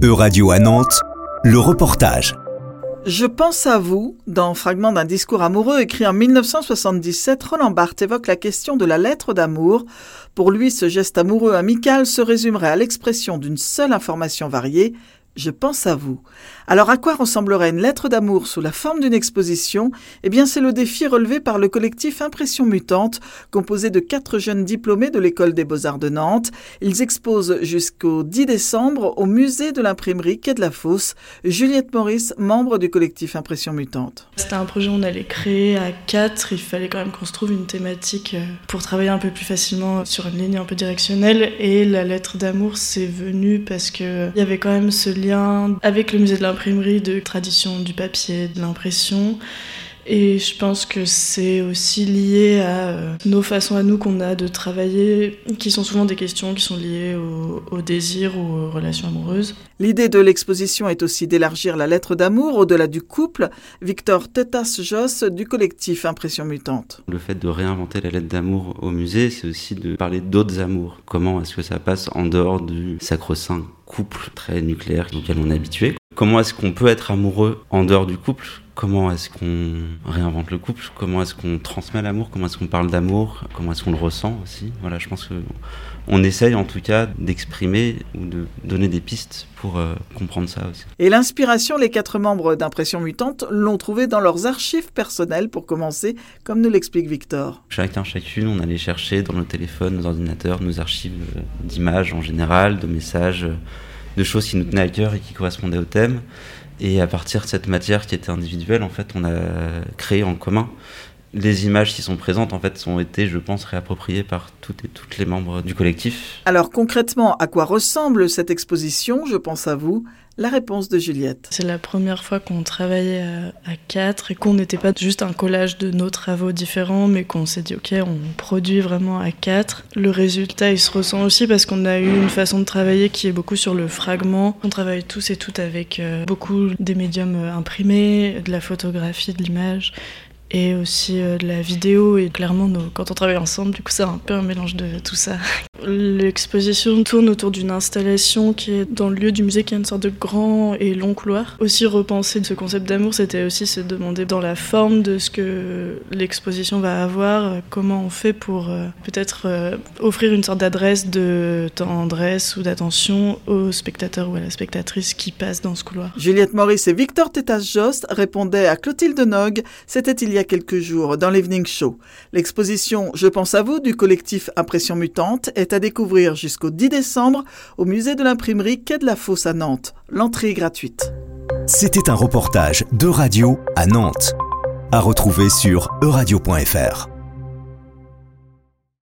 E-Radio à Nantes, le reportage. Je pense à vous, dans Fragment d'un discours amoureux écrit en 1977, Roland Barthes évoque la question de la lettre d'amour. Pour lui, ce geste amoureux amical se résumerait à l'expression d'une seule information variée, je pense à vous. Alors à quoi ressemblerait une lettre d'amour sous la forme d'une exposition? Eh bien c'est le défi relevé par le collectif Impression Mutante, composé de quatre jeunes diplômés de l'école des beaux-arts de Nantes. Ils exposent jusqu'au 10 décembre au musée de l'imprimerie Quai de la Fosse. Juliette Maurice, membre du collectif Impression Mutante. C'était un projet qu'on allait créer à quatre. Il fallait quand même qu'on se trouve une thématique euh, pour travailler un peu plus facilement sur une ligne un peu directionnelle. Et la lettre d'amour, c'est venu parce qu'il y avait quand même ce lien avec le musée de l'imprimerie de tradition du papier, de l'impression. Et je pense que c'est aussi lié à euh, nos façons à nous qu'on a de travailler, qui sont souvent des questions qui sont liées au, au désir ou aux relations amoureuses. L'idée de l'exposition est aussi d'élargir la lettre d'amour au-delà du couple. Victor Tetas-Joss du collectif Impression Mutante. Le fait de réinventer la lettre d'amour au musée, c'est aussi de parler d'autres amours. Comment est-ce que ça passe en dehors du sacro-saint couple très nucléaire auquel on est habitué? Comment est-ce qu'on peut être amoureux en dehors du couple? Comment est-ce qu'on réinvente le couple Comment est-ce qu'on transmet l'amour Comment est-ce qu'on parle d'amour Comment est-ce qu'on le ressent aussi Voilà, je pense que on essaye en tout cas d'exprimer ou de donner des pistes pour euh, comprendre ça aussi. Et l'inspiration, les quatre membres d'Impression Mutante l'ont trouvé dans leurs archives personnelles pour commencer, comme nous l'explique Victor. Chacun, chacune, on allait chercher dans nos téléphones, nos ordinateurs, nos archives euh, d'images en général, de messages, euh, de choses qui nous tenaient à cœur et qui correspondaient au thème. Et à partir de cette matière qui était individuelle, en fait, on a créé en commun. Les images qui sont présentes, en fait, ont été, je pense, réappropriées par toutes et toutes les membres du collectif. Alors concrètement, à quoi ressemble cette exposition? Je pense à vous. La réponse de Juliette. C'est la première fois qu'on travaillait à, quatre et qu'on n'était pas juste un collage de nos travaux différents, mais qu'on s'est dit, OK, on produit vraiment à quatre. Le résultat, il se ressent aussi parce qu'on a eu une façon de travailler qui est beaucoup sur le fragment. On travaille tous et toutes avec euh, beaucoup des médiums euh, imprimés, de la photographie, de l'image et aussi euh, de la vidéo et clairement quand on travaille ensemble du coup c'est un peu un mélange de tout ça. L'exposition tourne autour d'une installation qui est dans le lieu du musée qui est une sorte de grand et long couloir. Aussi repenser ce concept d'amour c'était aussi se demander dans la forme de ce que l'exposition va avoir euh, comment on fait pour euh, peut-être offrir une sorte d'adresse de tendresse ou d'attention au spectateur ou à la spectatrice qui passe dans ce couloir. Juliette Maurice et Victor Tétas-Jost répondaient à Clotilde Nog, c'était il y a y a quelques jours dans l'Evening Show. L'exposition Je pense à vous du collectif Impression Mutante est à découvrir jusqu'au 10 décembre au musée de l'imprimerie Quai de la Fosse à Nantes. L'entrée est gratuite. C'était un reportage de radio à Nantes. À retrouver sur euradio.fr.